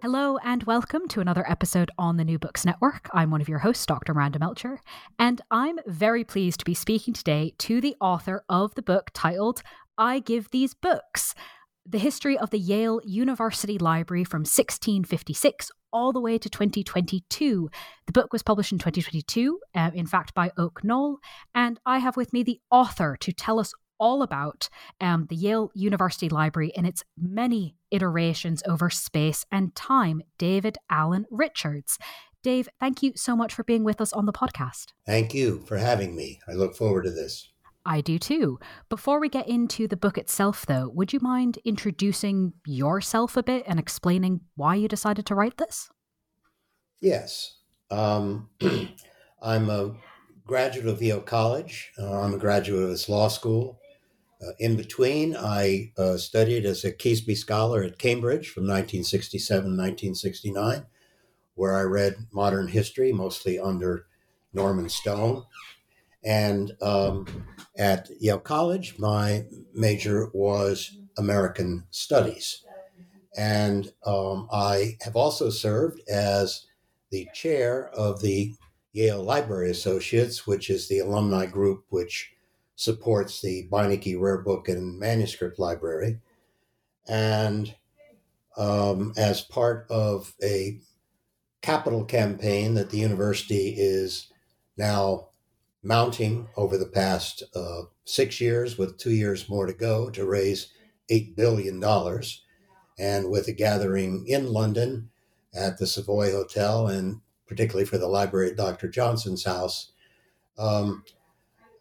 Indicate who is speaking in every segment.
Speaker 1: Hello and welcome to another episode on the New Books Network. I'm one of your hosts, Dr. Miranda Melcher, and I'm very pleased to be speaking today to the author of the book titled I Give These Books The History of the Yale University Library from 1656 all the way to 2022. The book was published in 2022, uh, in fact, by Oak Knoll, and I have with me the author to tell us all about um, the Yale University Library in its many iterations over space and time, David Alan Richards. Dave, thank you so much for being with us on the podcast.
Speaker 2: Thank you for having me. I look forward to this.
Speaker 1: I do too. Before we get into the book itself, though, would you mind introducing yourself a bit and explaining why you decided to write this?
Speaker 2: Yes. Um, I'm a graduate of Yale College. Uh, I'm a graduate of its law school. Uh, in between, I uh, studied as a Keasbey Scholar at Cambridge from 1967 1969, where I read modern history, mostly under Norman Stone. And um, at Yale College, my major was American Studies. And um, I have also served as the chair of the Yale Library Associates, which is the alumni group which supports the Beinecke Rare Book and Manuscript Library. And um, as part of a capital campaign that the university is now mounting over the past uh, six years, with two years more to go, to raise $8 billion. And with a gathering in London at the Savoy Hotel, and particularly for the library at Dr. Johnson's house, um,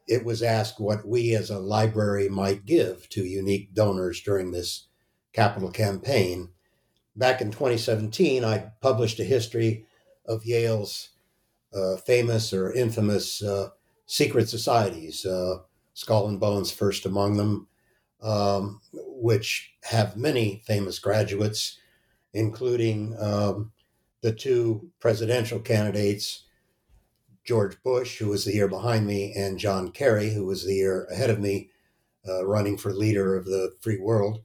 Speaker 2: it was asked what we as a library might give to unique donors during this capital campaign. Back in 2017, I published a history of Yale's uh, famous or infamous uh, secret societies, uh, Skull and Bones first among them, um, which have many famous graduates, including um, the two presidential candidates George Bush, who was the year behind me, and John Kerry, who was the year ahead of me, uh, running for leader of the free world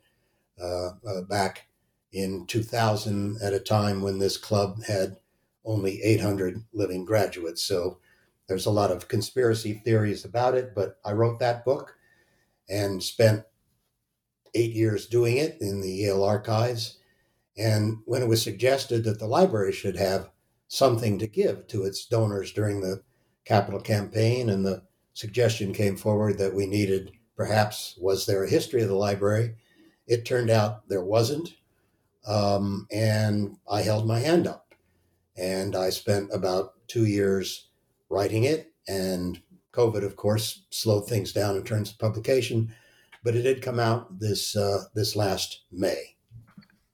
Speaker 2: uh, uh, back in 2000 at a time when this club had only 800 living graduates. So there's a lot of conspiracy theories about it, but I wrote that book and spent eight years doing it in the Yale archives. And when it was suggested that the library should have something to give to its donors during the capital campaign, and the suggestion came forward that we needed perhaps was there a history of the library? It turned out there wasn't, um, and I held my hand up, and I spent about two years writing it, and COVID, of course, slowed things down in terms of publication, but it did come out this uh, this last May.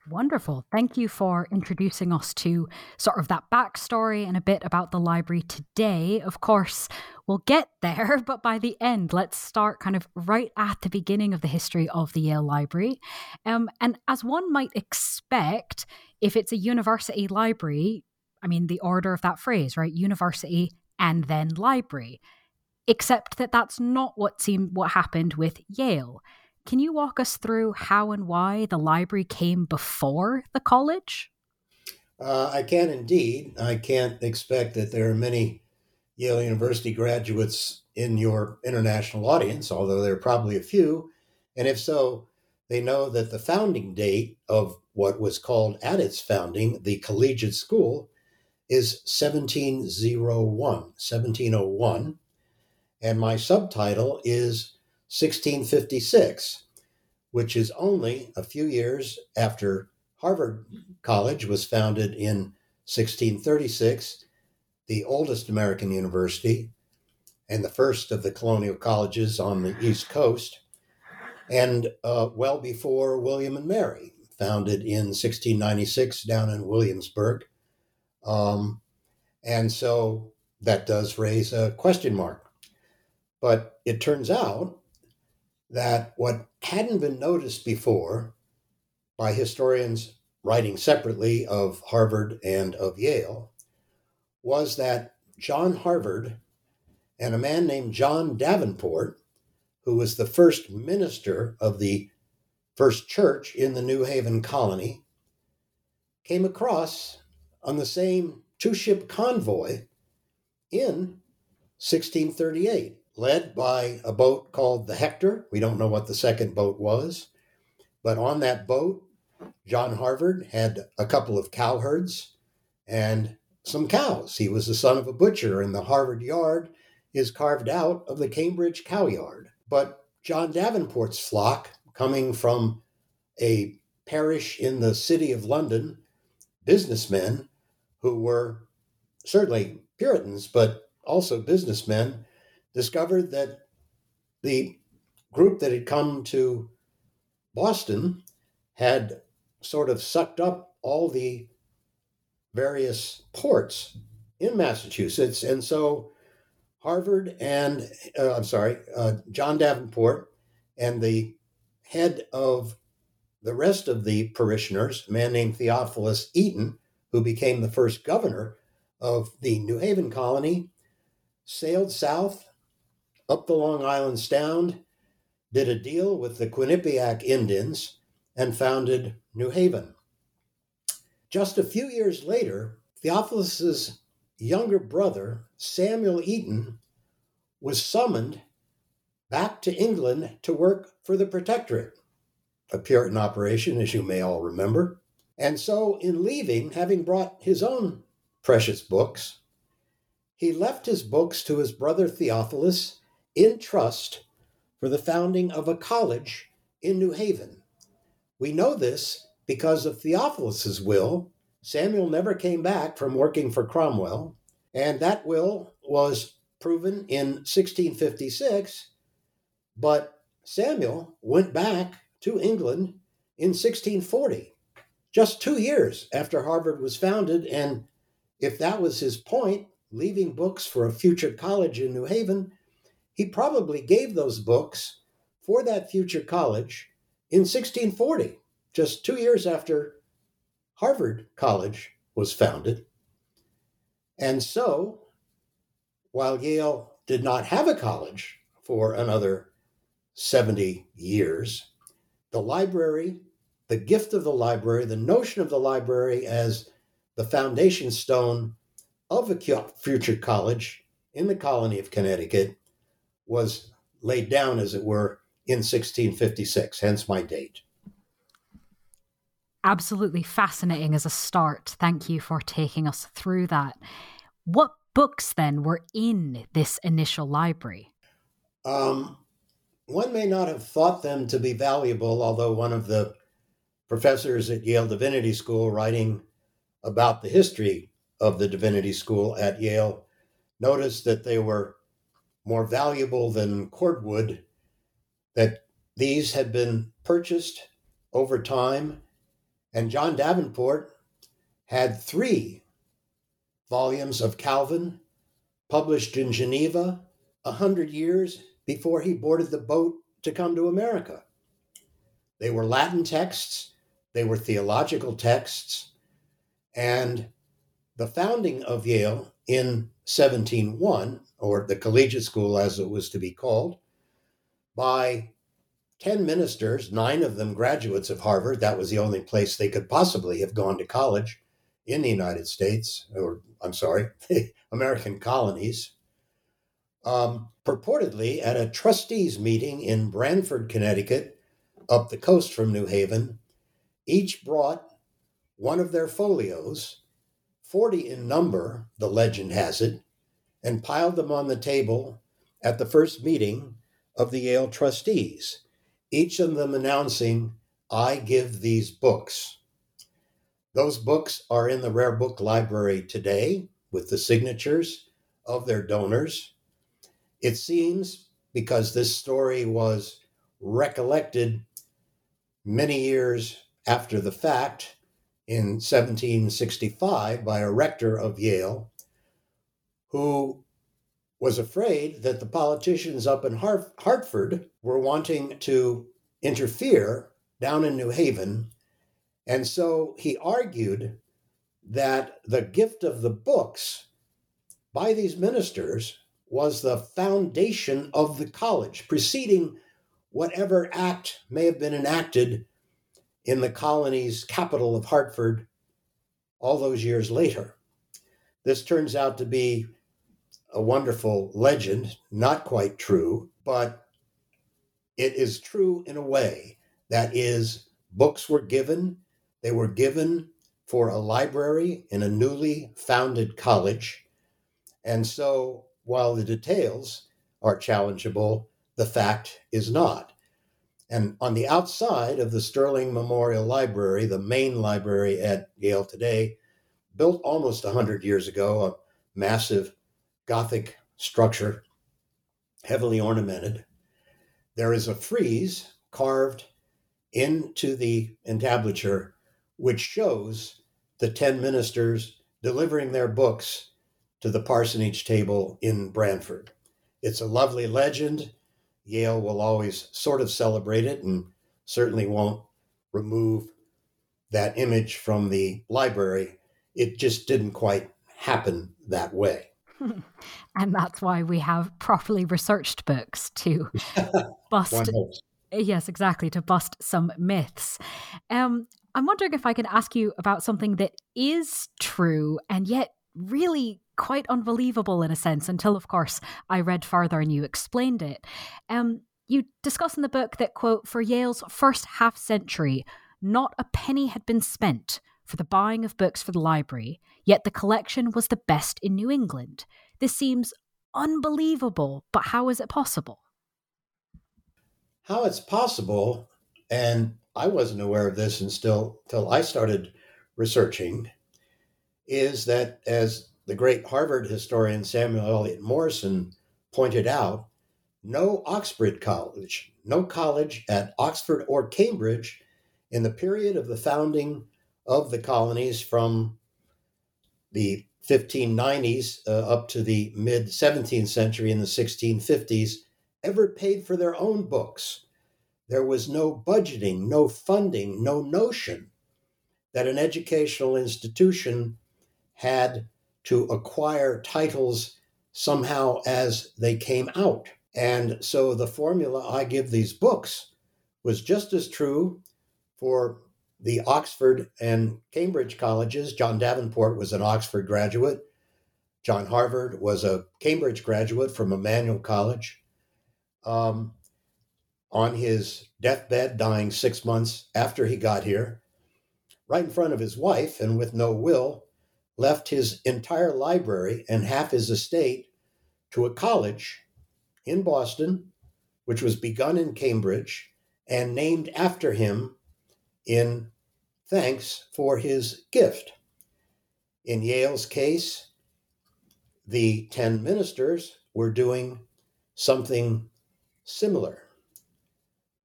Speaker 1: Wonderful. Thank you for introducing us to sort of that backstory and a bit about the library today. Of course, we'll get there, but by the end, let's start kind of right at the beginning of the history of the Yale Library. Um, and as one might expect, if it's a university library, I mean, the order of that phrase, right? University and then library. Except that that's not what seemed what happened with Yale. Can you walk us through how and why the library came before the college?
Speaker 2: Uh, I can indeed. I can't expect that there are many Yale University graduates in your international audience, although there are probably a few. And if so, they know that the founding date of what was called at its founding the collegiate school is 1701, 1701, and my subtitle is 1656, which is only a few years after Harvard College was founded in 1636, the oldest American university and the first of the colonial colleges on the East Coast, and uh, well before William and Mary, founded in 1696 down in Williamsburg. Um, and so that does raise a question mark. But it turns out that what hadn't been noticed before by historians writing separately of Harvard and of Yale was that John Harvard and a man named John Davenport, who was the first minister of the first church in the New Haven colony, came across on the same two ship convoy in 1638, led by a boat called the Hector. We don't know what the second boat was, but on that boat, John Harvard had a couple of cowherds and some cows. He was the son of a butcher, and the Harvard yard is carved out of the Cambridge cow yard. But John Davenport's flock, coming from a parish in the city of London, businessmen who were certainly Puritans, but also businessmen, discovered that the group that had come to Boston had sort of sucked up all the various ports in Massachusetts. And so Harvard and, uh, I'm sorry, uh, John Davenport and the head of the rest of the parishioners, a man named Theophilus Eaton, who became the first governor of the New Haven colony, sailed south up the Long Island Sound, did a deal with the Quinnipiac Indians, and founded New Haven. Just a few years later, Theophilus's younger brother, Samuel Eaton, was summoned back to England to work for the Protectorate, a Puritan operation, as you may all remember. And so, in leaving, having brought his own precious books, he left his books to his brother Theophilus in trust for the founding of a college in New Haven. We know this because of Theophilus's will. Samuel never came back from working for Cromwell, and that will was proven in 1656. But Samuel went back to England in 1640, just two years after Harvard was founded. And if that was his point, leaving books for a future college in New Haven, he probably gave those books for that future college in 1640, just two years after Harvard College was founded. And so, while Yale did not have a college for another 70 years, the library, the gift of the library, the notion of the library as the foundation stone of a future college in the colony of Connecticut was laid down, as it were, in 1656, hence my date.
Speaker 1: Absolutely fascinating as a start. Thank you for taking us through that. What books then were in this initial library?
Speaker 2: Um, one may not have thought them to be valuable, although one of the professors at Yale Divinity School, writing about the history of the Divinity School at Yale, noticed that they were more valuable than cordwood, that these had been purchased over time. And John Davenport had three volumes of Calvin published in Geneva a hundred years before he boarded the boat to come to America. They were Latin texts, they were theological texts, and the founding of Yale in 1701, or the collegiate school as it was to be called, by 10 ministers, nine of them graduates of Harvard. That was the only place they could possibly have gone to college in the United States, or I'm sorry, the American colonies um, purportedly at a trustees meeting in Branford, Connecticut, up the coast from New Haven, each brought one of their folios, 40 in number, the legend has it, and piled them on the table at the first meeting of the Yale trustees, each of them announcing, I give these books. Those books are in the Rare Book Library today with the signatures of their donors. It seems because this story was recollected many years after the fact in 1765 by a rector of Yale who was afraid that the politicians up in Hartford were wanting to interfere down in New Haven. And so he argued that the gift of the books by these ministers was the foundation of the college, preceding whatever act may have been enacted in the colony's capital of Hartford all those years later. This turns out to be a wonderful legend, not quite true, but it is true in a way. That is, books were given, they were given for a library in a newly founded college. And so, while the details are challengeable, the fact is not. And on the outside of the Sterling Memorial Library, the main library at Yale today, built almost 100 years ago, a massive Gothic structure, heavily ornamented. There is a frieze carved into the entablature, which shows the 10 ministers delivering their books to the parsonage table in Branford. It's a lovely legend. Yale will always sort of celebrate it and certainly won't remove that image from the library. It just didn't quite happen that way.
Speaker 1: And that's why we have properly researched books to bust. yes, exactly, to bust some myths. Um, I'm wondering if I can ask you about something that is true and yet really quite unbelievable in a sense, until, of course, I read further and you explained it. Um, you discuss in the book that, quote, for Yale's first half century, not a penny had been spent for the buying of books for the library, yet the collection was the best in New England. This seems unbelievable, but how is it possible?
Speaker 2: How it's possible, and I wasn't aware of this until, until I started researching, is that as the great Harvard historian Samuel Eliot Morison pointed out, no Oxford College, no college at Oxford or Cambridge in the period of the founding of the colonies from the 1590s uh, up to the mid 17th century in the 1650s ever paid for their own books. There was no budgeting, no funding, no notion that an educational institution had to acquire titles somehow as they came out. And so the formula I give these books was just as true for the Oxford and Cambridge colleges. John Davenport was an Oxford graduate. John Harvard was a Cambridge graduate from Emmanuel College. Um, on his deathbed, dying six months after he got here, right in front of his wife and with no will, left his entire library and half his estate to a college in Boston, which was begun in Cambridge and named after him in thanks for his gift. In Yale's case, the 10 ministers were doing something similar.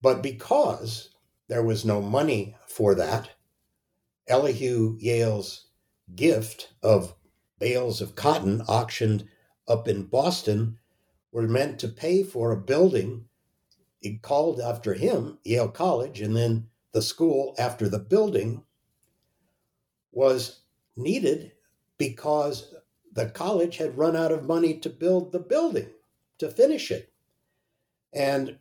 Speaker 2: But because there was no money for that, Elihu Yale's gift of bales of cotton auctioned up in Boston were meant to pay for a building called after him, Yale College, and then the school after the building was needed because the college had run out of money to build the building, to finish it. And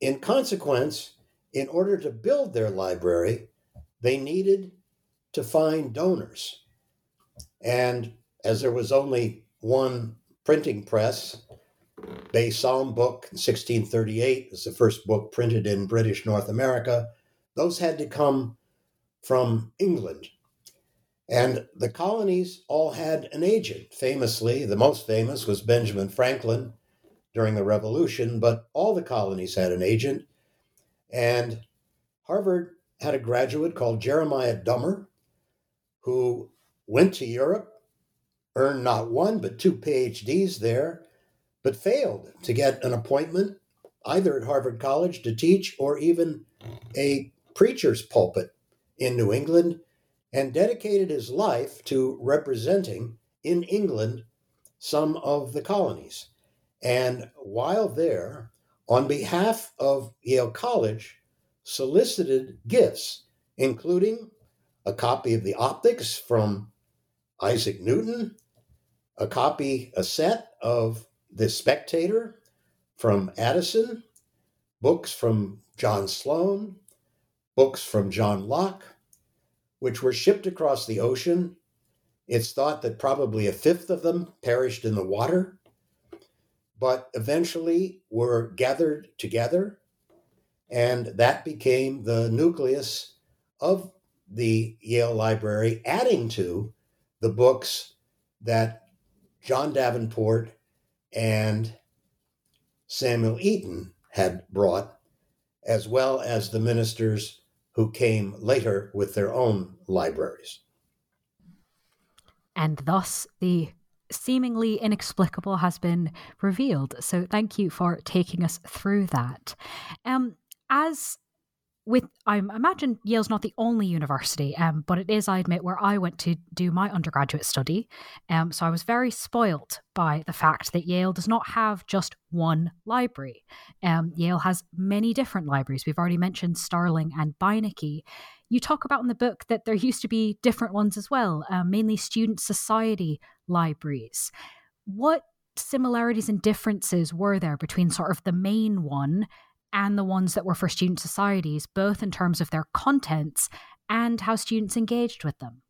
Speaker 2: in consequence, in order to build their library, they needed to find donors. And as there was only one printing press, Bay Psalm Book in 1638 was the first book printed in British North America those had to come from England. And the colonies all had an agent. Famously, the most famous was Benjamin Franklin during the Revolution, but all the colonies had an agent. And Harvard had a graduate called Jeremiah Dummer who went to Europe, earned not one but two PhDs there, but failed to get an appointment either at Harvard College to teach or even a preacher's pulpit in New England and dedicated his life to representing in England some of the colonies. And while there, on behalf of Yale College, solicited gifts, including a copy of the Optics from Isaac Newton, a copy, a set of The Spectator from Addison, books from John Sloane, books from John Locke, which were shipped across the ocean. It's thought that probably a fifth of them perished in the water, but eventually were gathered together, and that became the nucleus of the Yale Library, adding to the books that John Davenport and Samuel Eaton had brought, as well as the ministers who came later with their own libraries.
Speaker 1: And thus the seemingly inexplicable has been revealed. So thank you for taking us through that. Um, as with I imagine Yale's not the only university, um, but it is, I admit, where I went to do my undergraduate study. Um, so I was very spoilt by the fact that Yale does not have just one library. Um, Yale has many different libraries. We've already mentioned Sterling and Beinecke. You talk about in the book that there used to be different ones as well, um, mainly student society libraries. What similarities and differences were there between sort of the main one and the ones that were for student societies, both in terms of their contents and how students engaged with them?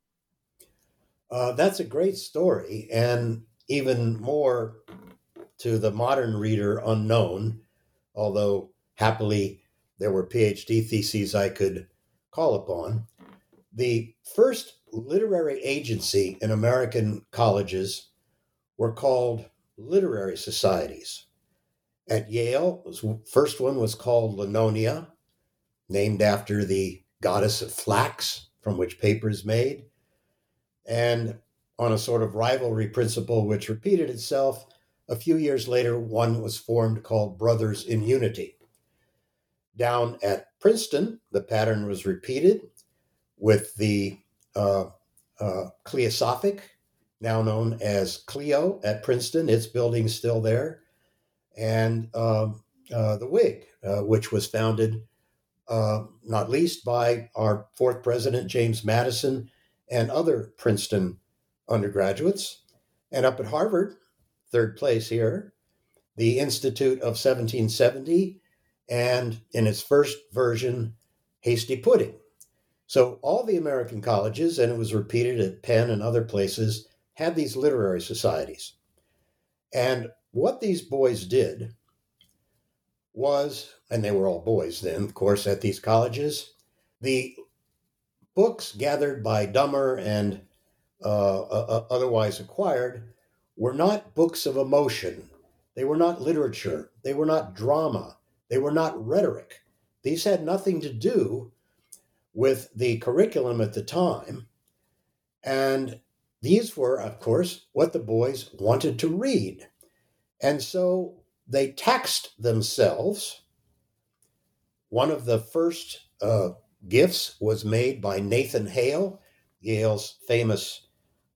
Speaker 2: Uh, that's a great story, and even more to the modern reader unknown, although happily there were PhD theses I could call upon. The first literary agency in American colleges were called literary societies at Yale. The first one was called Linonia, named after the goddess of flax from which paper is made. And on a sort of rivalry principle, which repeated itself, a few years later, one was formed called Brothers in Unity. Down at Princeton, the pattern was repeated with the uh, uh, Cliosophic, now known as Clio at Princeton. Its building's still there and um, uh, the Whig, uh, which was founded uh, not least by our fourth president, James Madison, and other Princeton undergraduates. And up at Harvard, third place here, the Institute of 1770, and in its first version, Hasty Pudding. So all the American colleges, and it was repeated at Penn and other places, had these literary societies. And what these boys did was, and they were all boys then, of course, at these colleges, the books gathered by Dummer and uh, uh, otherwise acquired were not books of emotion. They were not literature. They were not drama. They were not rhetoric. These had nothing to do with the curriculum at the time. And these were, of course, what the boys wanted to read. And so they taxed themselves. One of the first uh, gifts was made by Nathan Hale, Yale's famous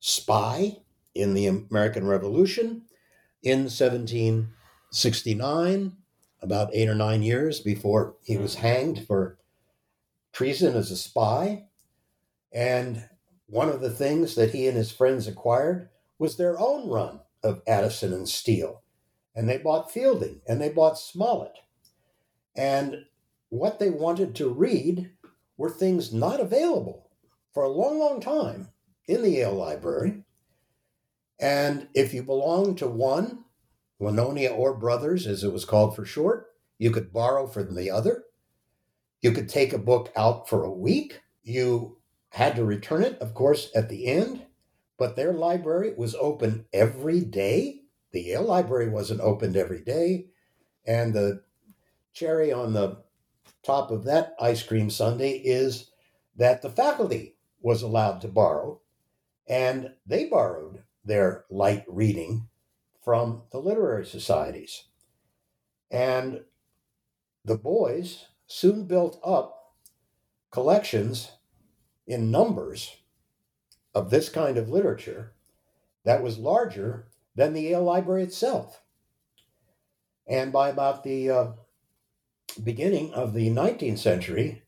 Speaker 2: spy in the American Revolution in 1769, about eight or nine years before he was hanged for treason as a spy. And one of the things that he and his friends acquired was their own run of Addison and Steele and they bought Fielding and they bought Smollett. And what they wanted to read were things not available for a long, long time in the Yale Library. And if you belonged to one, Linonia or Brothers, as it was called for short, you could borrow from the other. You could take a book out for a week. You had to return it, of course, at the end, but their library was open every day. The Yale Library wasn't opened every day. And the cherry on the top of that ice cream sundae is that the faculty was allowed to borrow, and they borrowed their light reading from the literary societies. And the boys soon built up collections in numbers of this kind of literature that was larger than the Yale Library itself. And by about the uh, beginning of the 19th century,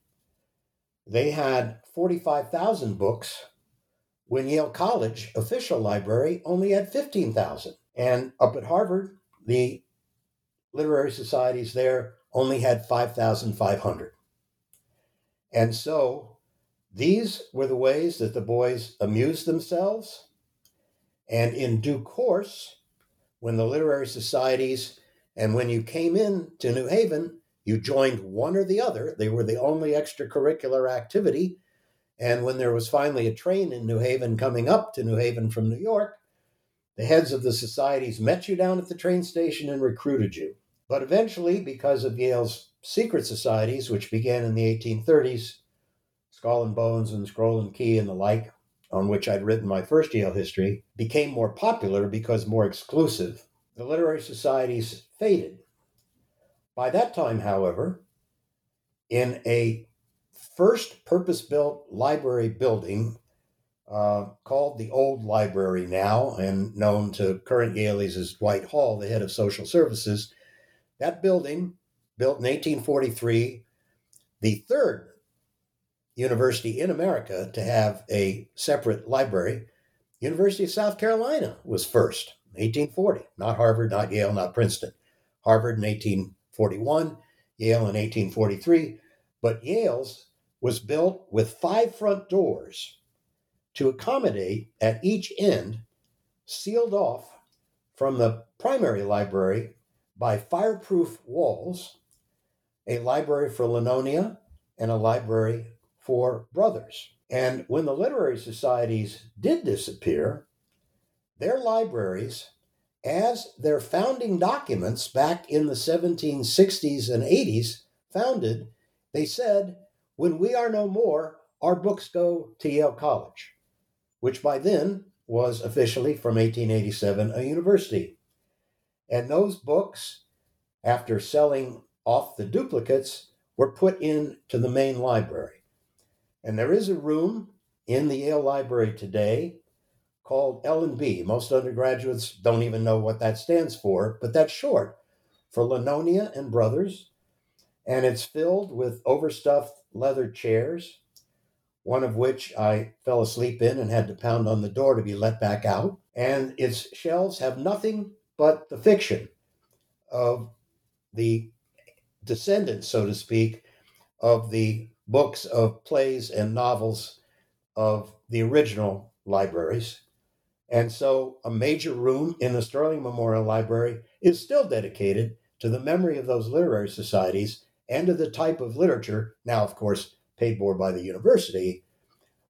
Speaker 2: they had 45,000 books when Yale College official library only had 15,000. And up at Harvard, the literary societies there only had 5,500. And so these were the ways that the boys amused themselves. And in due course, when the literary societies and when you came in to New Haven, you joined one or the other. They were the only extracurricular activity. And when there was finally a train in New Haven coming up to New Haven from New York, the heads of the societies met you down at the train station and recruited you. But eventually, because of Yale's secret societies, which began in the 1830s, Skull and Bones and Scroll and Key and the like, on which I'd written my first Yale history, became more popular because more exclusive. The literary societies faded. By that time, however, in a first purpose built library building uh, called the Old Library now and known to current Yalies as Dwight Hall, the head of social services. That building, built in 1843, the third university in America to have a separate library. University of South Carolina was first, 1840, not Harvard, not Yale, not Princeton. Harvard in 1841, Yale in 1843, but Yale's was built with five front doors to accommodate at each end, sealed off from the primary library by fireproof walls, a library for Linonia and a library for brothers. And when the literary societies did disappear, their libraries, as their founding documents back in the 1760s and 80s founded, they said, when we are no more, our books go to Yale College which by then was officially from 1887 a university. And those books, after selling off the duplicates, were put into the main library. And there is a room in the Yale Library today called L&B. Most undergraduates don't even know what that stands for, but that's short for Linonia and Brothers. And it's filled with overstuffed leather chairs one of which I fell asleep in and had to pound on the door to be let back out. And its shelves have nothing but the fiction of the descendants, so to speak, of the books of plays and novels of the original libraries. And so a major room in the Sterling Memorial Library is still dedicated to the memory of those literary societies and to the type of literature, now, of course, paid for by the university,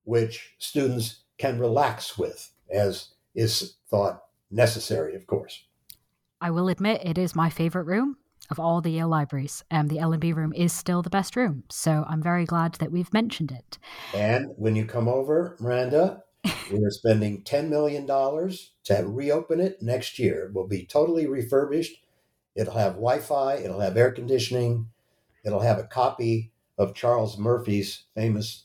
Speaker 2: which students can relax with, as is thought necessary, of course.
Speaker 1: I will admit it is my favorite room of all the Yale libraries. Um, and the L&B room is still the best room. So I'm very glad that we've mentioned it.
Speaker 2: And when you come over, Miranda, we're spending $10 million to reopen it next year. It will be totally refurbished. It'll have Wi Fi, it'll have air conditioning, it'll have a copy of Charles Murphy's famous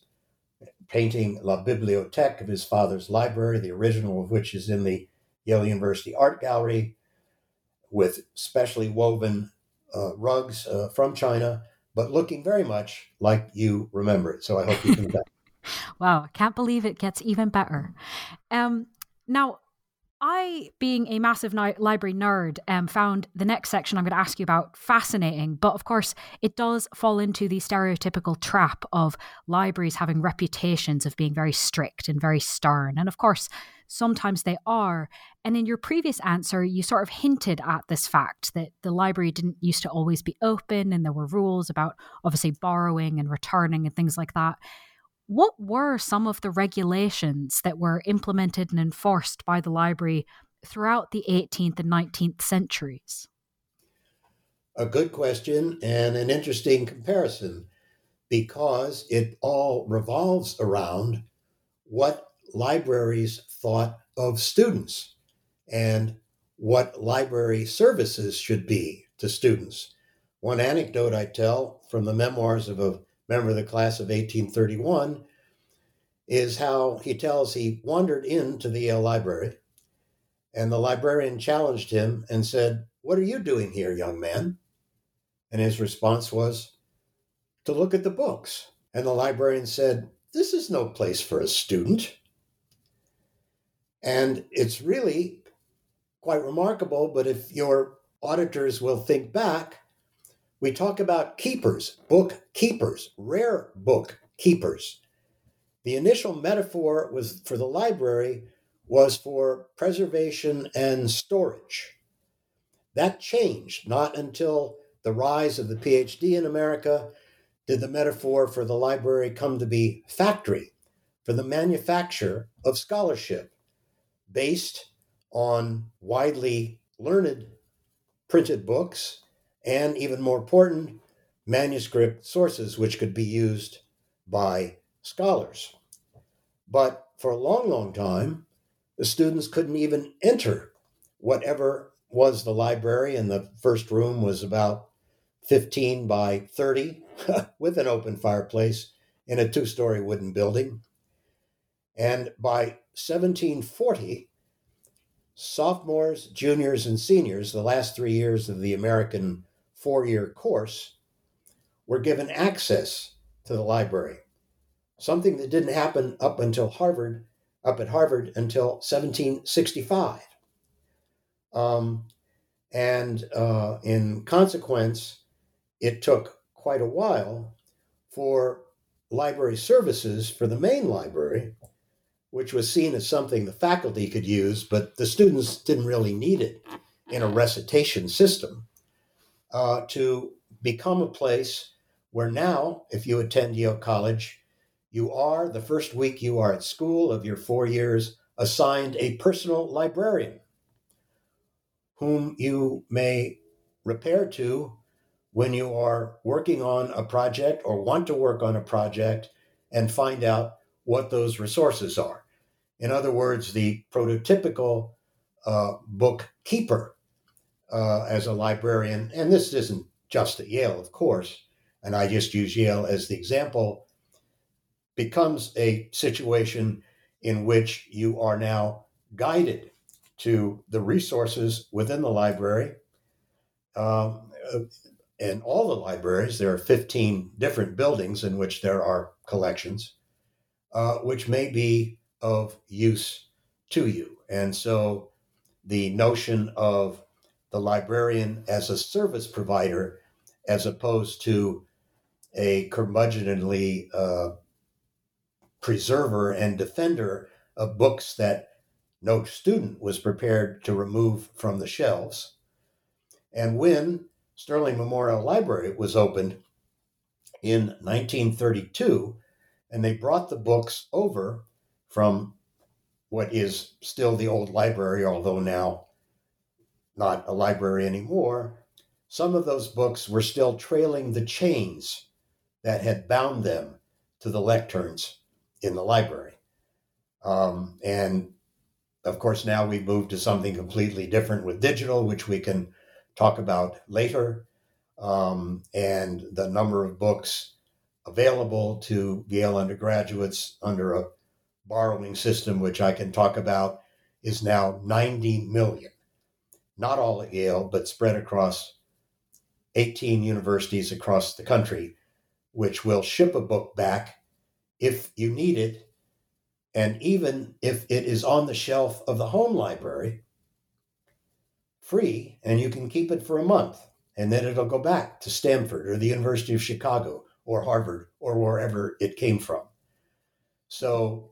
Speaker 2: painting La Bibliothèque of his father's library, the original of which is in the Yale University Art Gallery, with specially woven uh, rugs uh, from China, but looking very much like you remember it. So I hope you can.
Speaker 1: wow, can't believe it gets even better. Um, now, I, being a massive ni- library nerd, um, found the next section I'm going to ask you about fascinating. But of course, it does fall into the stereotypical trap of libraries having reputations of being very strict and very stern. And of course, sometimes they are. And in your previous answer, you sort of hinted at this fact that the library didn't used to always be open and there were rules about obviously borrowing and returning and things like that. what were some of the regulations that were implemented and enforced by the library throughout the 18th and 19th centuries?
Speaker 2: A good question and an interesting comparison because it all revolves around what libraries thought of students and what library services should be to students. One anecdote I tell from the memoirs of a member of the class of 1831 is how he tells he wandered into the Yale Library and the librarian challenged him and said, What are you doing here, young man? And his response was, To look at the books. And the librarian said, This is no place for a student. And it's really quite remarkable, but if your auditors will think back, we talk about keepers, book keepers, rare book keepers. The initial metaphor was for the library was for preservation and storage. That changed not until the rise of the PhD in America did the metaphor for the library come to be factory for the manufacture of scholarship based on widely learned printed books and, even more important, manuscript sources which could be used by scholars. But for a long, long time, the students couldn't even enter whatever was the library, and the first room was about 15 by 30 with an open fireplace in a two story wooden building. And by 1740, sophomores, juniors, and seniors, the last three years of the American four year course, were given access to the library, something that didn't happen up until Harvard, up at Harvard until 1765. Um, and uh, in consequence, it took quite a while for library services for the main library, which was seen as something the faculty could use, but the students didn't really need it in a recitation system, uh, to become a place where now, if you attend Yale College, you are, the first week you are at school of your four years, assigned a personal librarian whom you may repair to when you are working on a project or want to work on a project and find out what those resources are. In other words, the prototypical uh, bookkeeper uh, as a librarian, and this isn't just at Yale, of course, and I just use Yale as the example, becomes a situation in which you are now guided to the resources within the library. Um, in all the libraries, there are 15 different buildings in which there are collections, uh, which may be of use to you. And so the notion of the librarian as a service provider, as opposed to a curmudgeonly uh, preserver and defender of books that no student was prepared to remove from the shelves. And when Sterling Memorial Library was opened in 1932, and they brought the books over from what is still the old library, although now not a library anymore. Some of those books were still trailing the chains that had bound them to the lecterns in the library. Um, and of course, now we've moved to something completely different with digital, which we can talk about later, um, and the number of books available to Yale undergraduates under a borrowing system, which I can talk about, is now 90 million. Not all at Yale, but spread across 18 universities across the country, which will ship a book back if you need it. And even if it is on the shelf of the home library, free and you can keep it for a month and then it'll go back to Stanford or the University of Chicago or Harvard or wherever it came from. So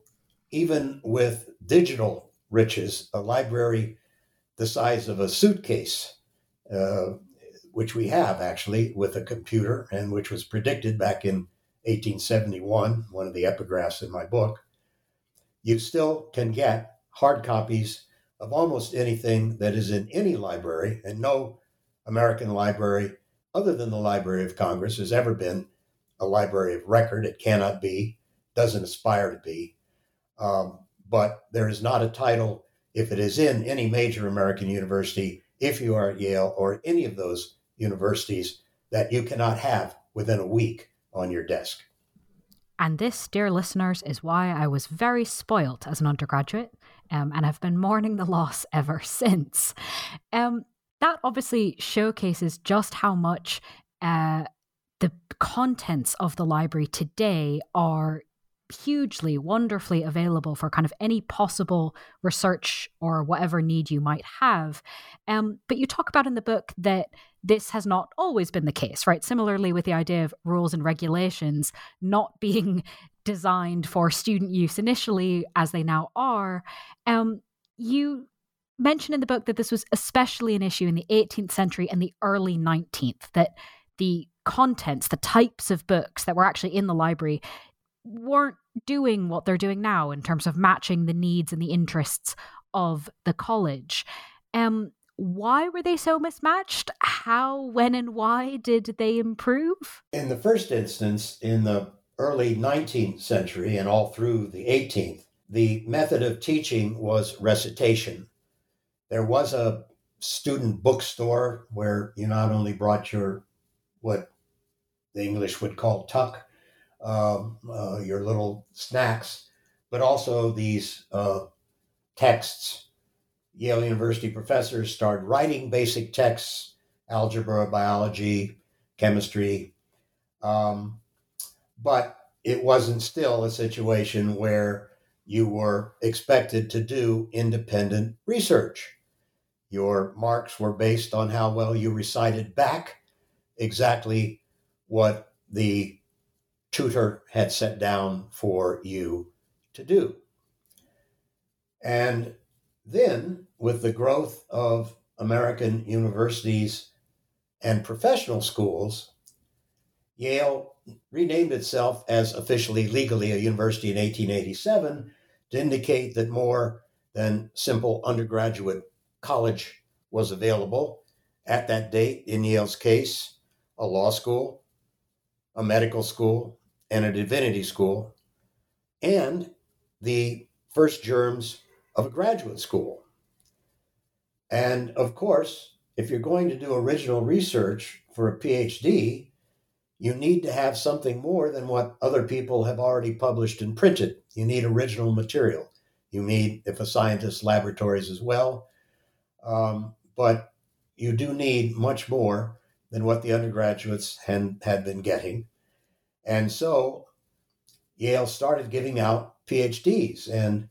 Speaker 2: even with digital riches, a library the size of a suitcase, uh, which we have actually with a computer and which was predicted back in 1871, one of the epigraphs in my book, you still can get hard copies of almost anything that is in any library, and no American library other than the Library of Congress has ever been a library of record. It cannot be, doesn't aspire to be. Um, but there is not a title, if it is in any major American university, if you are at Yale or any of those universities, that you cannot have within a week on your desk.
Speaker 1: And this, dear listeners, is why I was very spoilt as an undergraduate um, and have been mourning the loss ever since. Um, that obviously showcases just how much uh, the contents of the library today are hugely, wonderfully available for kind of any possible research or whatever need you might have. Um, but you talk about in the book that this has not always been the case, right? Similarly, with the idea of rules and regulations not being designed for student use initially, as they now are, um, you mention in the book that this was especially an issue in the 18th century and the early 19th, that the contents, the types of books that were actually in the library weren't doing what they're doing now in terms of matching the needs and the interests of the college. Um, why were they so mismatched? How, when, and why did they improve?
Speaker 2: In the first instance, in the early 19th century and all through the 18th, the method of teaching was recitation. There was a student bookstore where you not only brought your what the English would call tuck, um, uh, your little snacks, but also these uh, texts. Yale University professors started writing basic texts, algebra, biology, chemistry, um, but it wasn't still a situation where you were expected to do independent research. Your marks were based on how well you recited back exactly what the tutor had set down for you to do. And then, with the growth of American universities and professional schools, Yale renamed itself as officially legally a university in 1887 to indicate that more than simple undergraduate college was available at that date, in Yale's case, a law school, a medical school, and a divinity school, and the first germs of a graduate school. And of course, if you're going to do original research for a PhD, you need to have something more than what other people have already published and printed. You need original material. You need, if a scientist, laboratories as well. Um, but you do need much more than what the undergraduates had, had been getting. And so Yale started giving out PhDs. And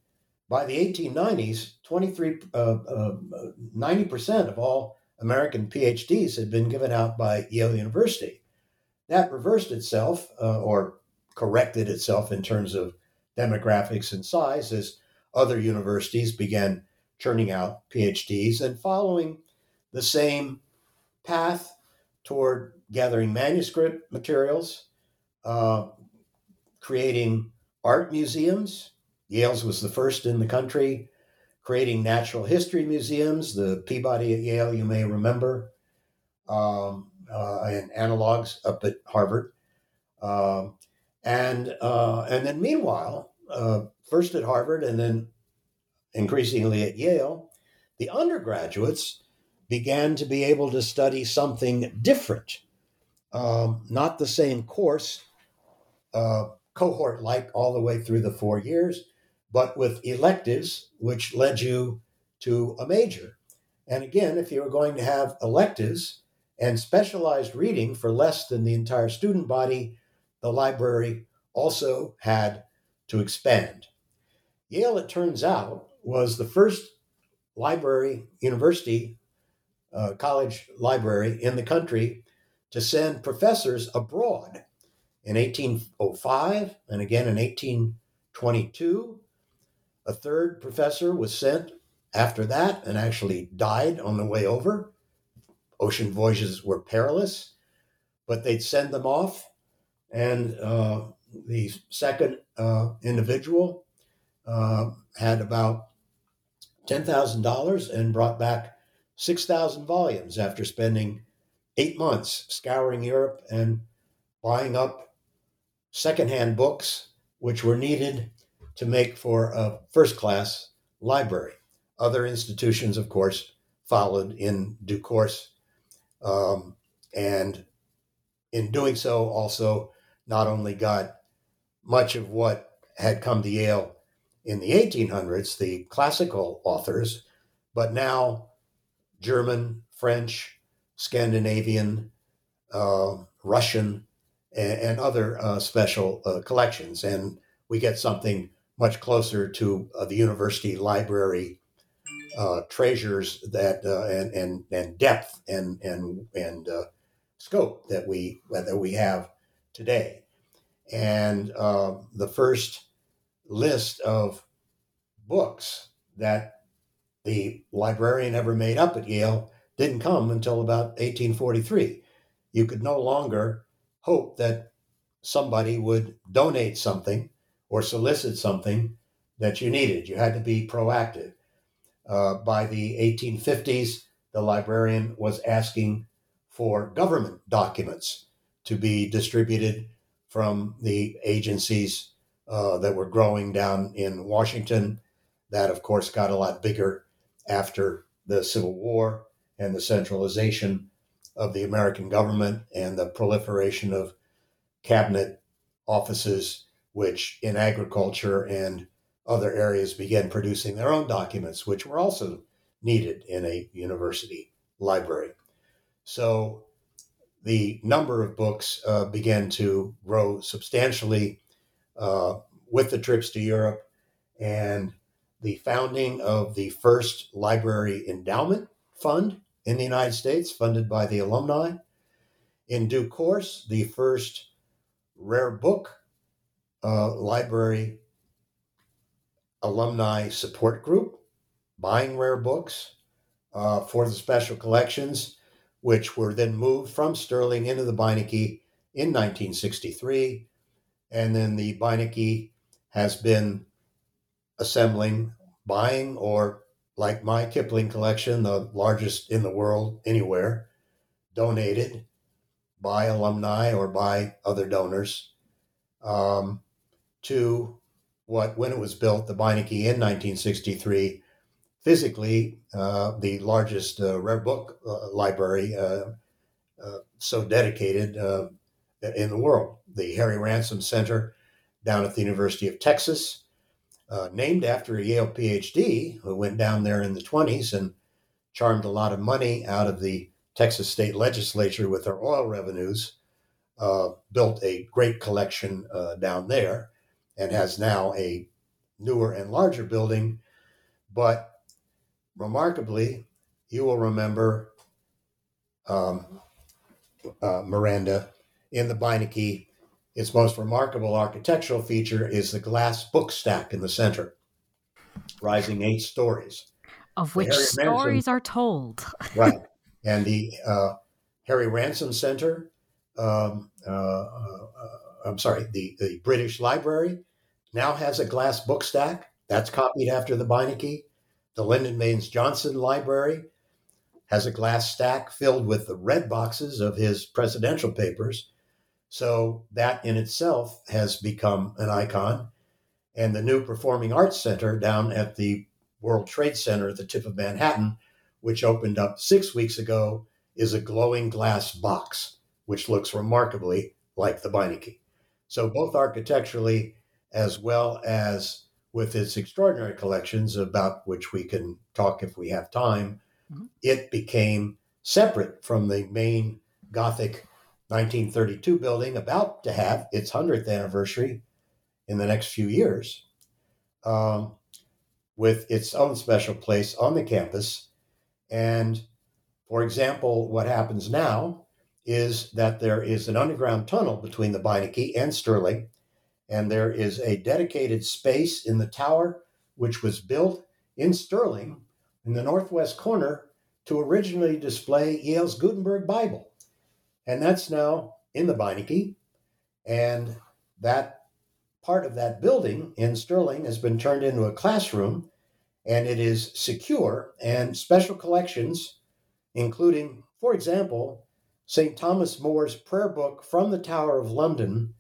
Speaker 2: by the 1890s, 23, uh, uh, 90% of all American PhDs had been given out by Yale University. That reversed itself uh, or corrected itself in terms of demographics and size as other universities began churning out PhDs and following the same path toward gathering manuscript materials, uh, creating art museums. Yale's was the first in the country, creating natural history museums. The Peabody at Yale, you may remember, um, uh, and analogs up at Harvard. Um, and uh, and then meanwhile, uh, first at Harvard and then increasingly at Yale, the undergraduates began to be able to study something different, um, not the same course, uh, cohort like all the way through the four years, but with electives, which led you to a major. And again, if you were going to have electives and specialized reading for less than the entire student body, the library also had to expand. Yale, it turns out, was the first library university uh, college library in the country to send professors abroad in 1805 and again in 1822. A third professor was sent after that and actually died on the way over. Ocean voyages were perilous, but they'd send them off And uh, the second uh, individual uh, had about $10,000 and brought back 6,000 volumes after spending eight months scouring Europe and buying up secondhand books, which were needed to make for a first class library. Other institutions, of course, followed in due course. Um, and in doing so, also not only got much of what had come to Yale in the 1800s, the classical authors, but now German, French, Scandinavian, uh, Russian, and, and other uh, special uh, collections. And we get something much closer to uh, the university library uh, treasures that uh, and, and and depth and and and scope that we that we have today. And the first list of books that the librarian ever made up at Yale didn't come until about 1843. You could no longer hope that somebody would donate something or solicit something that you needed. You had to be proactive. Uh, by the 1850s, the librarian was asking for government documents to be distributed from the agencies uh, that were growing down in Washington. That, of course, got a lot bigger after the Civil War and the centralization of the American government and the proliferation of cabinet offices, which in agriculture and other areas began producing their own documents, which were also needed in a university library. So the number of books uh, began to grow substantially uh, with the trips to Europe and the founding of the first library endowment fund in the United States, funded by the alumni. In due course, the first rare book uh, library alumni support group, buying rare books uh, for the special collections, which were then moved from Sterling into the Beinecke in 1963. And then the Beinecke has been assembling, buying, or like my Kipling collection, the largest in the world anywhere, donated by alumni or by other donors um, to what, when it was built, the Beinecke in 1963, physically uh, the largest uh, rare book uh, library uh, uh, so dedicated uh, in the world. The Harry Ransom Center down at the University of Texas, named after a Yale PhD who went down there in the 20s and charmed a lot of money out of the Texas state legislature with their oil revenues, built a great collection down there and has now a newer and larger building. But remarkably, you will remember um, uh, Miranda in the Beinecke. Its most remarkable architectural feature is the glass book stack in the center, rising eight stories.
Speaker 1: Of which stories are told.
Speaker 2: right. And the uh, Harry Ransom Center, um, uh, uh I'm sorry, the, the British Library now has a glass book stack. That's copied after the Beinecke. The Lyndon Baines Johnson Library has a glass stack filled with the red boxes of his presidential papers. So that in itself has become an icon. And the new Performing Arts Center down at the World Trade Center at the tip of Manhattan, which opened up six weeks ago, is a glowing glass box, which looks remarkably like the Beinecke. So both architecturally as well as with its extraordinary collections, about which we can talk if we have time, mm-hmm. it became separate from the main Gothic 1932 building, about to have its 100th anniversary in the next few years, um, with its own special place on the campus. And for example, what happens now is that there is an underground tunnel between the Beinecke and Sterling and there is a dedicated space in the tower, which was built in Sterling in the northwest corner to originally display Yale's Gutenberg Bible. And that's now in the Beinecke. And that part of that building in Sterling has been turned into a classroom and it is secure and special collections, including, for example, St. Thomas More's prayer book from the Tower of London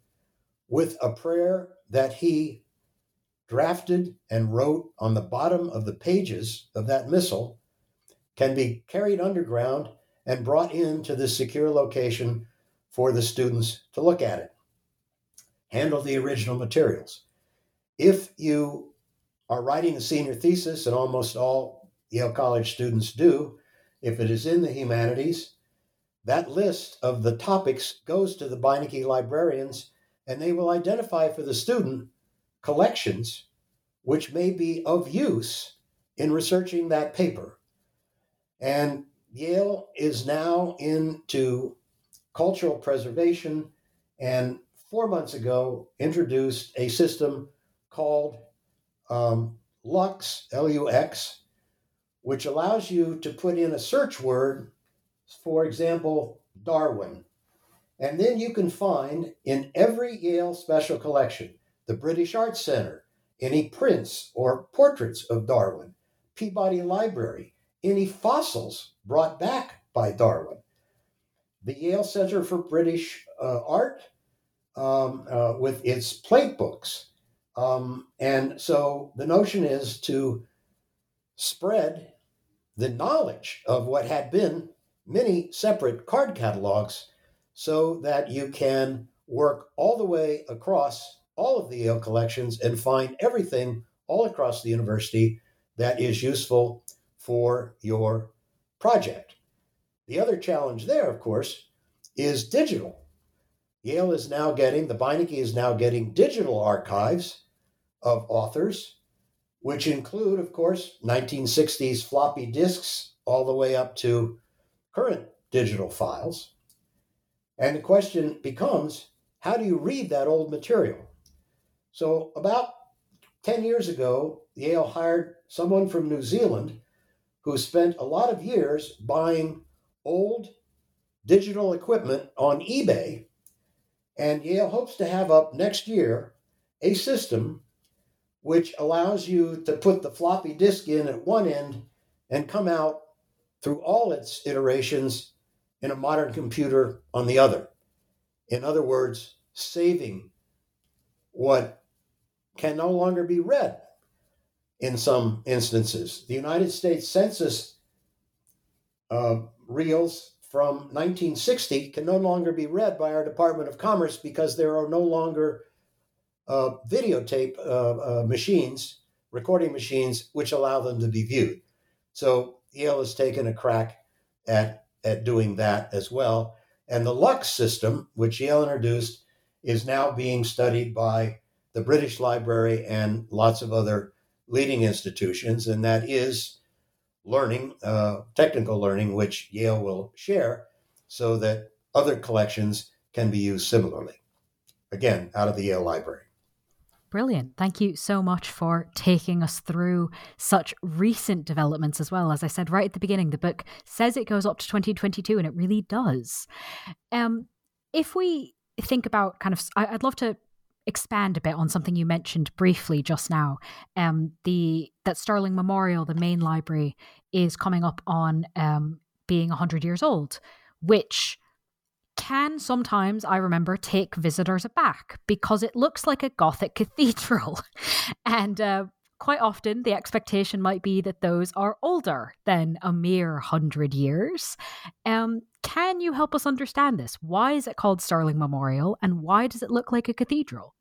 Speaker 2: with a prayer that he drafted and wrote on the bottom of the pages of that missal can be carried underground and brought into this secure location for the students to look at it. Handle the original materials. If you are writing a senior thesis, and almost all Yale College students do, if it is in the humanities, that list of the topics goes to the Beinecke librarians, and they will identify for the student collections which may be of use in researching that paper. And Yale is now into cultural preservation and four months ago introduced a system called um, Lux, L U X, which allows you to put in a search word, for example, Darwin. And then you can find in every Yale special collection, the British Art Center, any prints or portraits of Darwin, Peabody Library, any fossils brought back by Darwin. The Yale Center for British uh, Art, um, uh, with its plate books. Um, and so the notion is to spread the knowledge of what had been many separate card catalogs so that you can work all the way across all of the Yale collections and find everything all across the university that is useful for your project. The other challenge there, of course, is digital. Yale is now getting, the Beinecke is now getting digital archives of authors, which include, of course, 1960s floppy disks all the way up to current digital files. And the question becomes how do you read that old material? So, about 10 years ago, Yale hired someone from New Zealand who spent a lot of years buying old digital equipment on eBay. And Yale hopes to have up next year a system which allows you to put the floppy disk in at one end and come out through all its iterations in a modern computer on the other. In other words, saving what can no longer be read in some instances. The United States Census uh, reels from 1960 can no longer be read by our Department of Commerce because there are no longer uh, videotape uh, uh, machines, recording machines, which allow them to be viewed. So Yale has taken a crack at, at doing that as well. And the Lux system, which Yale introduced, is now being studied by the British Library and lots of other leading institutions, and that is learning, uh, technical learning, which Yale will share so that other collections can be used similarly. Again, out of the Yale Library.
Speaker 1: Brilliant. Thank you so much for taking us through such recent developments as well. As I said right at the beginning, the book says it goes up to 2022, and it really does. Um, if we think about kind of, I'd love to expand a bit on something you mentioned briefly just now. Um, the that Sterling Memorial, the main library, is coming up on um, being hundred years old, which can sometimes, I remember, take visitors aback because it looks like a Gothic cathedral. and uh, quite often the expectation might be that those are older than a mere hundred years. Um, can you help us understand this? Why is it called Sterling Memorial and why does it look like a cathedral?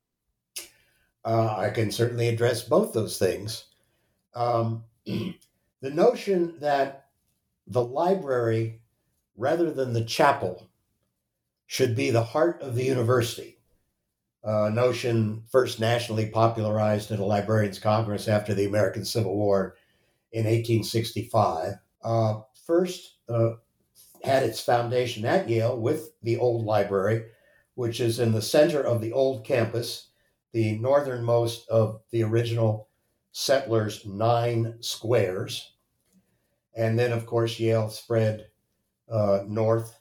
Speaker 2: Uh, I can certainly address both those things. Um, the notion that the library, rather than the chapel, should be the heart of the university, a notion first nationally popularized at a Librarians Congress after the American Civil War in 1865. Uh, first, uh, had its foundation at Yale with the old library, which is in the center of the old campus the northernmost of the original settlers' nine squares. And then, of course, Yale spread uh, north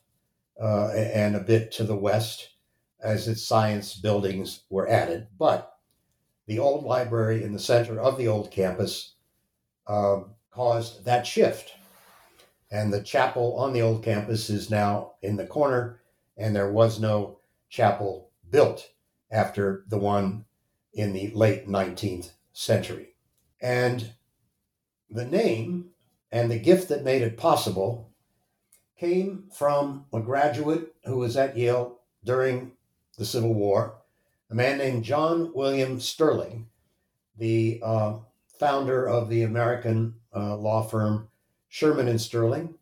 Speaker 2: uh, and a bit to the west as its science buildings were added. But the old library in the center of the old campus um, caused that shift. And the chapel on the old campus is now in the corner, and there was no chapel built after the one in the late 19th century. And the name and the gift that made it possible came from a graduate who was at Yale during the Civil War, a man named John William Sterling, the uh, founder of the American uh, law firm Shearman and Sterling,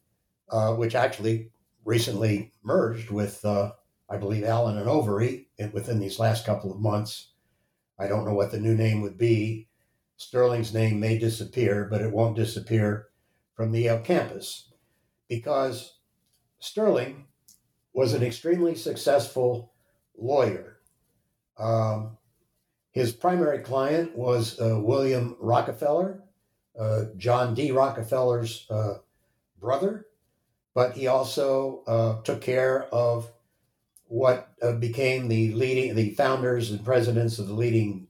Speaker 2: uh, which actually recently merged with, uh, I believe, Allen and Overy within these last couple of months. I don't know what the new name would be. Sterling's name may disappear, but it won't disappear from the Yale campus because Sterling was an extremely successful lawyer. Um, his primary client was uh, William Rockefeller, uh, John D. Rockefeller's uh, brother, but he also uh, took care of what uh, became the leading, the founders and presidents of the leading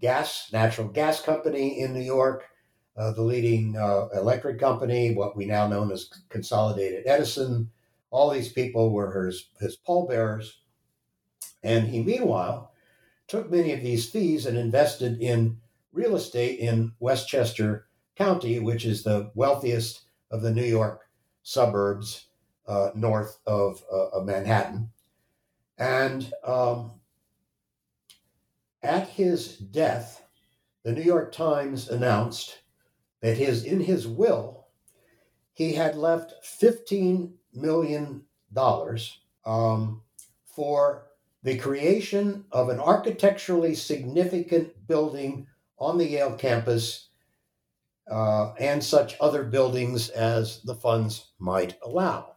Speaker 2: gas, natural gas company in New York, uh, the leading electric company, what we now know as Consolidated Edison. All these people were his, his pallbearers. And he, meanwhile, took many of these fees and invested in real estate in Westchester County, which is the wealthiest of the New York suburbs uh, north of, uh, of, Manhattan. And um, at his death, the New York Times announced that his in his will he had left fifteen million dollars um, for the creation of an architecturally significant building on the Yale campus uh, and such other buildings as the funds might allow.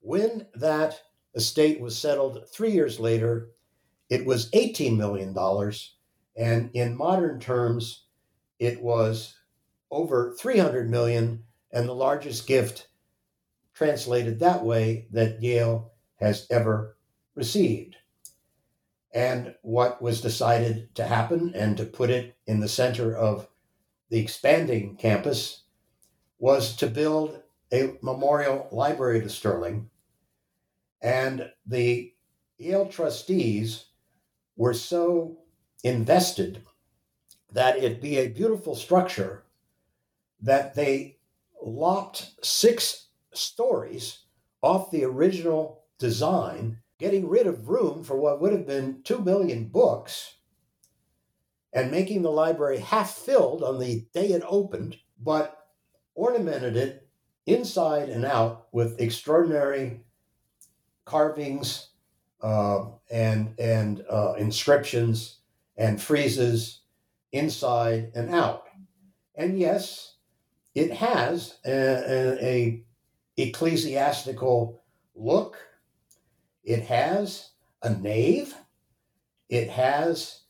Speaker 2: When that estate was settled three years later, it was $18 million. And in modern terms, it was over 300 million and the largest gift translated that way that Yale has ever received and what was decided to happen and to put it in the center of the expanding campus was to build a memorial library to Sterling. And the Yale trustees were so invested that it be a beautiful structure that they lopped six stories off the original design getting rid of room for what would have been 2 million books and making the library half filled on the day it opened, but ornamented it inside and out with extraordinary carvings uh, and and uh, inscriptions and friezes inside and out. And yes, it has a, a, a ecclesiastical look it has a nave. It has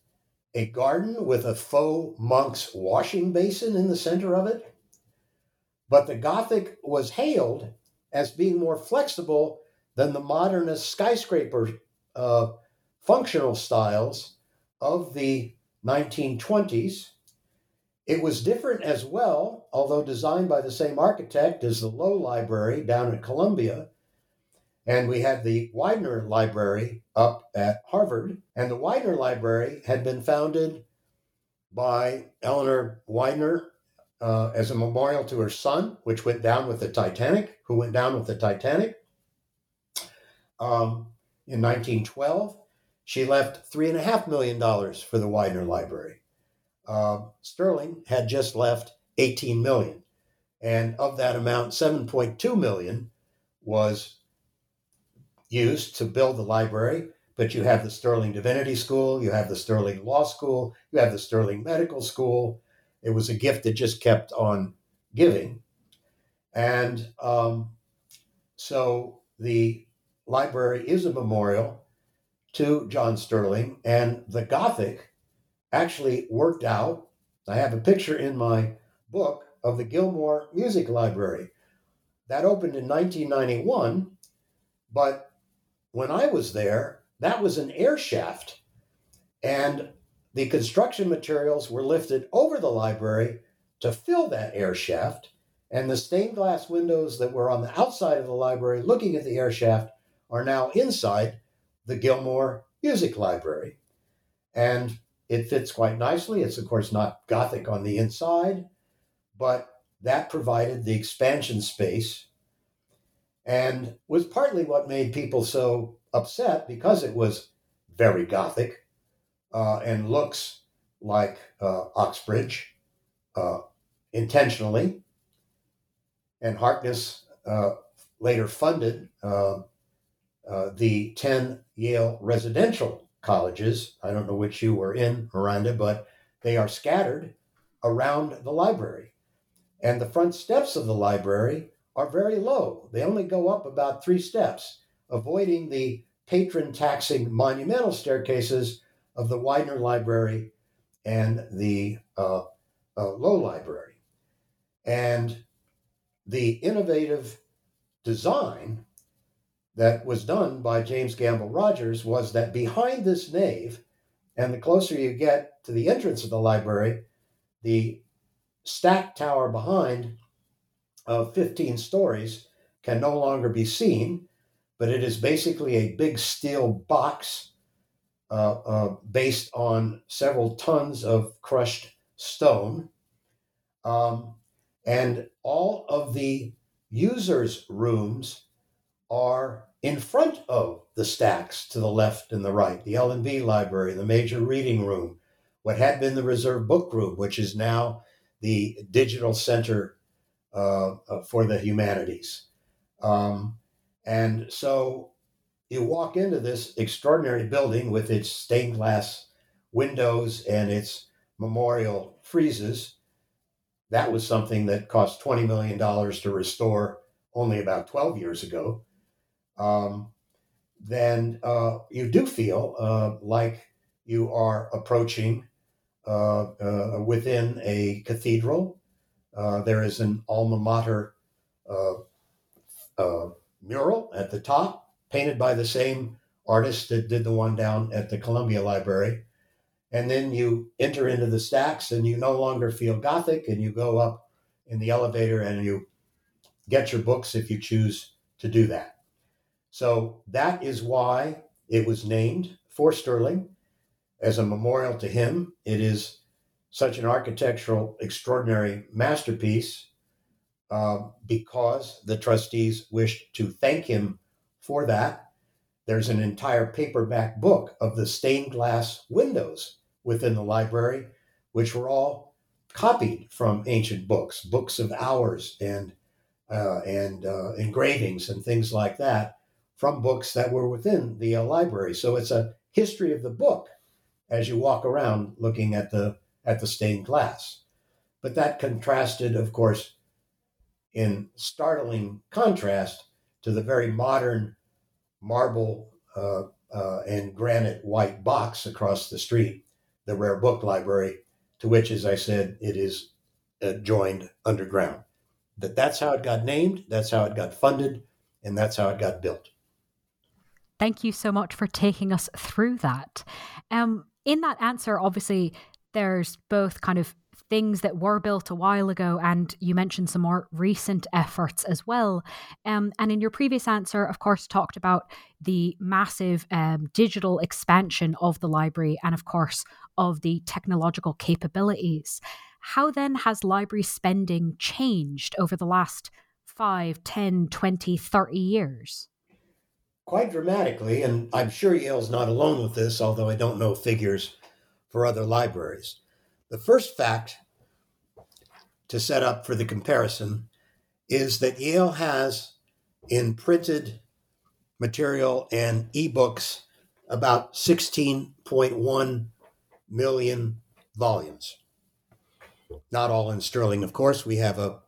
Speaker 2: a garden with a faux monk's washing basin in the center of it. But the Gothic was hailed as being more flexible than the modernist skyscraper uh, functional styles of the 1920s. It was different as well, although designed by the same architect as the Low Library down at Columbia, and we had the Widener Library up at Harvard. And the Widener Library had been founded by Eleanor Widener uh, as a memorial to her son, which went down with the Titanic, who went down with the Titanic. Um, in 1912, she left $3.5 million for the Widener Library. Uh, Sterling had just left 18 million. And of that amount, 7.2 million was used to build the library, but you have the Sterling Divinity School, you have the Sterling Law School, you have the Sterling Medical School. It was a gift that just kept on giving. And um, so the library is a memorial to John Sterling, and the Gothic actually worked out. I have a picture in my book of the Gilmore Music Library. That opened in 1991, but when I was there, that was an air shaft. And the construction materials were lifted over the library to fill that air shaft. And the stained glass windows that were on the outside of the library looking at the air shaft are now inside the Gilmore Music Library. And it fits quite nicely. It's, of course, not Gothic on the inside, but that provided the expansion space and was partly what made people so upset because it was very Gothic uh, and looks like uh, Oxbridge uh, intentionally. And Harkness uh, later funded uh, uh, the 10 Yale residential colleges. I don't know which you were in, Miranda, but they are scattered around the library. And the front steps of the library are very low. They only go up about three steps, avoiding the patron taxing monumental staircases of the Widener Library and the uh, uh, Low Library. And the innovative design that was done by James Gamble Rogers was that behind this nave, and the closer you get to the entrance of the library, the stack tower behind of 15 stories can no longer be seen, but it is basically a big steel box uh, uh, based on several tons of crushed stone. Um, and all of the users' rooms are in front of the stacks to the left and the right. The L&B library, the major reading room, what had been the reserve book room, which is now the digital center uh, uh, for the humanities. Um, and so you walk into this extraordinary building with its stained glass windows and its memorial friezes. That was something that cost $20 million to restore only about 12 years ago. Um, then uh, you do feel uh, like you are approaching uh, uh within a cathedral uh, there is an alma mater uh, mural at the top, painted by the same artist that did the one down at the Columbia Library. And then you enter into the stacks and you no longer feel Gothic and you go up in the elevator and you get your books if you choose to do that. So that is why it was named for Sterling as a memorial to him. It is such an architectural extraordinary masterpiece uh, because the trustees wished to thank him for that. There's an entire paperback book of the stained glass windows within the library, which were all copied from ancient books, books of hours and uh, and uh, engravings and things like that from books that were within the uh, library. So it's a history of the book as you walk around looking at the at the stained glass. But that contrasted, of course, in startling contrast to the very modern marble uh, uh, and granite white box across the street, the Rare Book Library, to which, as I said, it is uh, joined underground. That that's how it got named, that's how it got funded, and that's how it got built.
Speaker 1: Thank you so much for taking us through that. Um, in that answer, obviously, there's both kind of things that were built a while ago, and you mentioned some more recent efforts as well. Um, and in your previous answer, of course, talked about the massive um, digital expansion of the library and, of course, of the technological capabilities. How then has library spending changed over the last 5, 10, 20, 30 years?
Speaker 2: Quite dramatically, and I'm sure Yale's not alone with this, although I don't know figures for other libraries. The first fact to set up for the comparison is that Yale has in printed material and ebooks about 16.1 million volumes. Not all in Sterling, of course. We have a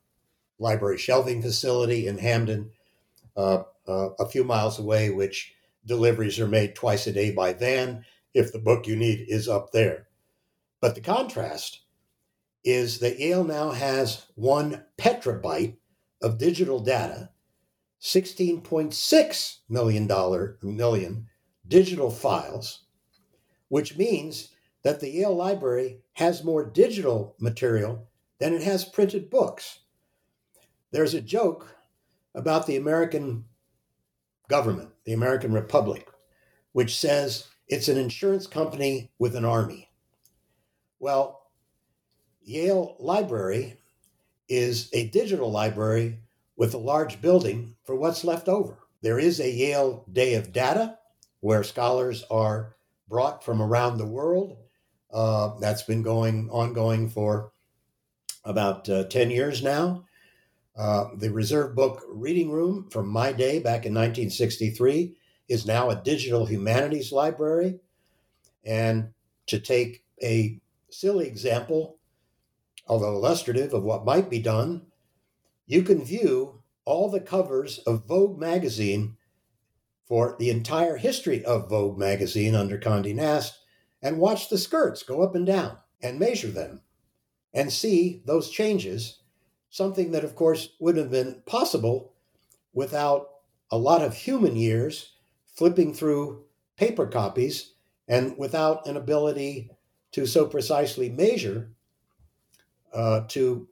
Speaker 2: library shelving facility in Hamden, uh, uh, a few miles away, which deliveries are made twice a day by van if the book you need is up there. But the contrast is that Yale now has one petabyte of digital data, $16.6 million, million digital files, which means that the Yale Library has more digital material than it has printed books. There's a joke about the American government, the American Republic, which says it's an insurance company with an army. Well, Yale Library is a digital library with a large building for what's left over. There is a Yale Day of Data where scholars are brought from around the world. Uh, that's been going ongoing for about uh, 10 years now. Uh, the Reserve Book Reading Room from my day back in 1963 is now a digital humanities library. And to take a silly example, although illustrative of what might be done, you can view all the covers of Vogue magazine for the entire history of Vogue magazine under Condé Nast and watch the skirts go up and down and measure them and see those changes, something that, of course, wouldn't have been possible without a lot of human years flipping through paper copies and without an ability to so precisely measure uh, to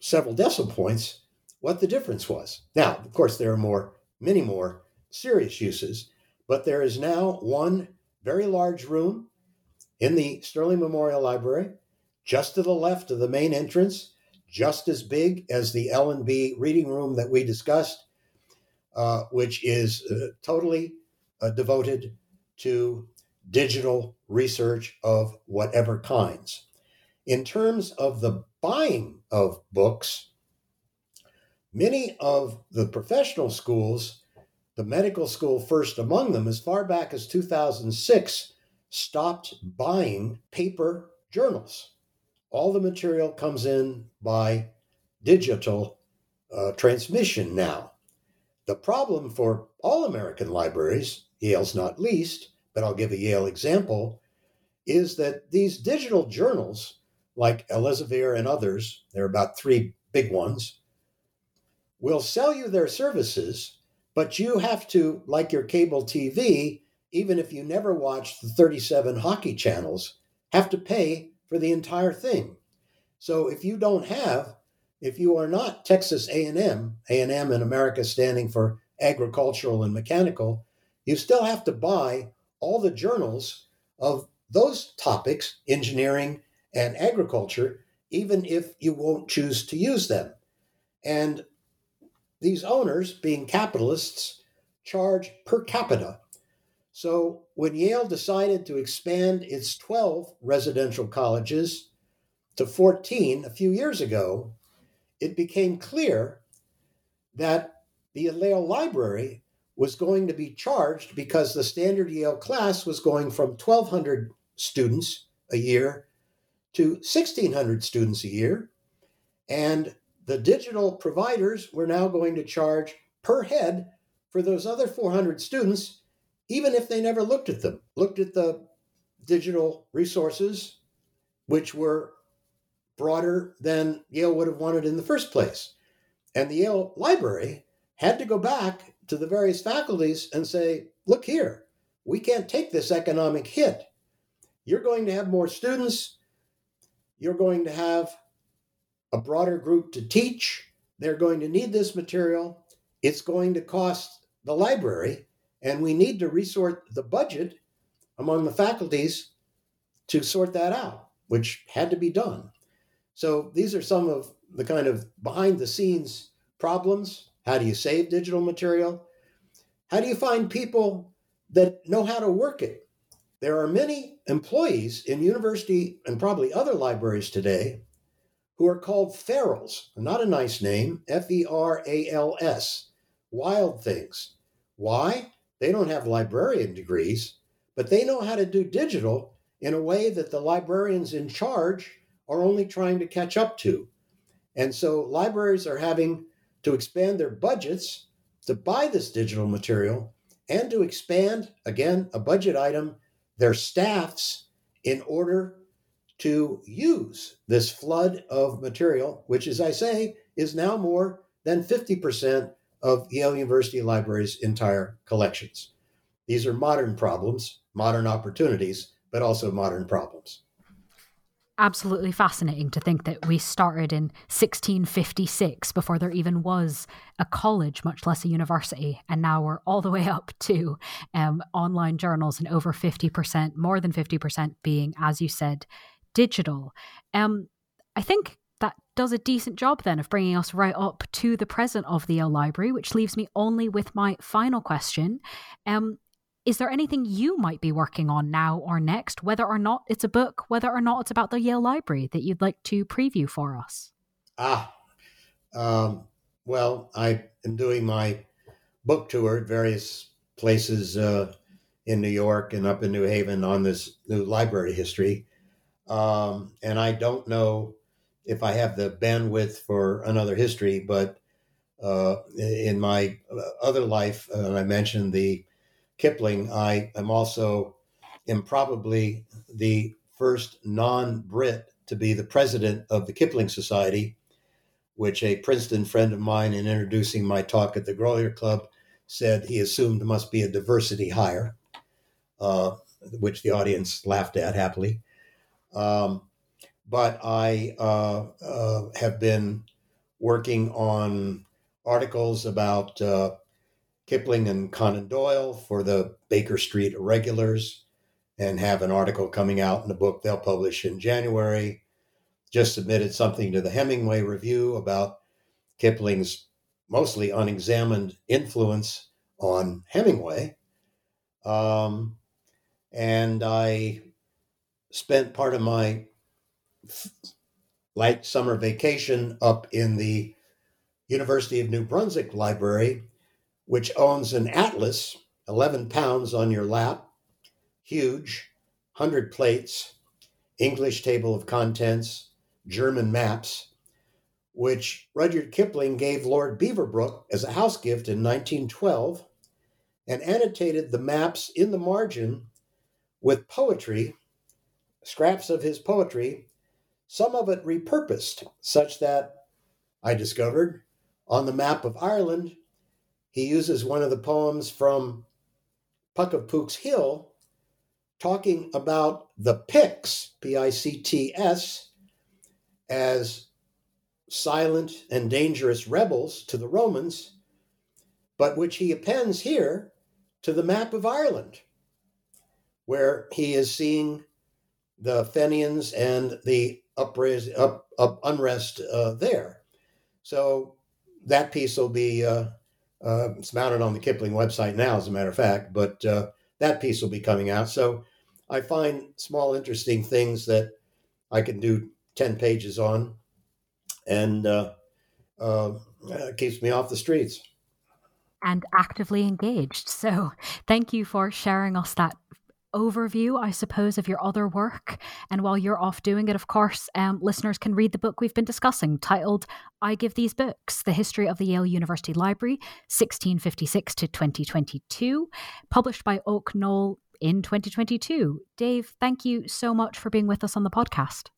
Speaker 2: several decimal points what the difference was. Now, of course, there are more, many more serious uses, but there is now one very large room in the Sterling Memorial Library, just to the left of the main entrance, just as big as the L&B reading room that we discussed, uh, which is uh, totally uh, devoted to digital research of whatever kinds. In terms of the buying of books, many of the professional schools, the medical school first among them, as far back as 2006, stopped buying paper journals. All the material comes in by digital uh, transmission now. The problem for all American libraries, Yale's not least, but I'll give a Yale example, is that these digital journals, like Elsevier and others, there are about three big ones, will sell you their services, but you have to, like your cable TV, even if you never watch the 37 hockey channels, have to pay for the entire thing. So if you don't have, if you are not Texas A&M, A&M in America standing for agricultural and mechanical, you still have to buy all the journals of those topics, engineering and agriculture, even if you won't choose to use them. And these owners, being capitalists, charge per capita. So when Yale decided to expand its 12 residential colleges to 14 a few years ago, it became clear that the Yale Library was going to be charged because the standard Yale class was going from 1,200 students a year to 1,600 students a year. And the digital providers were now going to charge per head for those other 400 students, even if they never looked at them, looked at the digital resources, which were broader than Yale would have wanted in the first place. And the Yale Library had to go back to the various faculties and say, look here, we can't take this economic hit. You're going to have more students. You're going to have a broader group to teach. They're going to need this material. It's going to cost the library, and we need to resort the budget among the faculties to sort that out, which had to be done. So these are some of the kind of behind the scenes problems how do you save digital material? How do you find people that know how to work it? There are many employees in university and probably other libraries today who are called ferals, not a nice name, F E R A L S, wild things. Why? They don't have librarian degrees, but they know how to do digital in a way that the librarians in charge are only trying to catch up to. And so libraries are having to expand their budgets to buy this digital material and to expand, again, a budget item, their staffs in order to use this flood of material, which, as I say, is now more than 50% of Yale University Library's entire collections. these are modern problems, modern opportunities, but also modern problems
Speaker 1: absolutely fascinating to think that we started in 1656 before there even was a college, much less a university. And now we're all the way up to um, online journals and over 50%, more than 50% being, as you said, digital. Um, I think that does a decent job then of bringing us right up to the present of the Yale Library, which leaves me only with my final question. Um, is there anything you might be working on now or next, whether or not it's a book, whether or not it's about the Yale Library that you'd like to preview for us?
Speaker 2: Ah, um, well, I am doing my book tour at various places uh, in New York and up in New Haven on this new library history. Um, and I don't know if I have the bandwidth for another history, but uh, in my other life, uh, I mentioned the Kipling, I am also am probably the first non-Brit to be the president of the Kipling Society, which a Princeton friend of mine, in introducing my talk at the Grolier Club, said he assumed must be a diversity hire, uh, which the audience laughed at happily. Um, but I uh, uh, have been working on articles about uh, Kipling and Conan Doyle for the Baker Street Irregulars and have an article coming out in the book they'll publish in January. Just submitted something to the Hemingway Review about Kipling's mostly unexamined influence on Hemingway. Um, and I spent part of my light summer vacation up in the University of New Brunswick Library which owns an atlas, 11 pounds on your lap, huge, 100 plates, English table of contents, German maps, which Rudyard Kipling gave Lord Beaverbrook as a house gift in 1912 and annotated the maps in the margin with poetry, scraps of his poetry, some of it repurposed, such that I discovered on the map of Ireland he uses one of the poems from Puck of Pook's Hill talking about the Picts, P I C T S, as silent and dangerous rebels to the Romans, but which he appends here to the map of Ireland, where he is seeing the Fenians and the upris- up, up unrest uh, there. So that piece will be uh, uh, it's mounted on the Kipling website now, as a matter of fact, but uh, that piece will be coming out. So I find small, interesting things that I can do 10 pages on and uh, uh keeps me off the streets.
Speaker 1: And actively engaged. So thank you for sharing us that overview, I suppose, of your other work. And while you're off doing it, of course, um, listeners can read the book we've been discussing titled I Give These Books The History of the Yale University Library, 1656 to 2022, published by Oak Knoll in 2022. Dave, thank you so much for being with us on the podcast.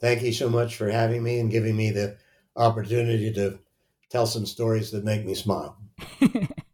Speaker 2: Thank you so much for having me and giving me the opportunity to tell some stories that make me smile.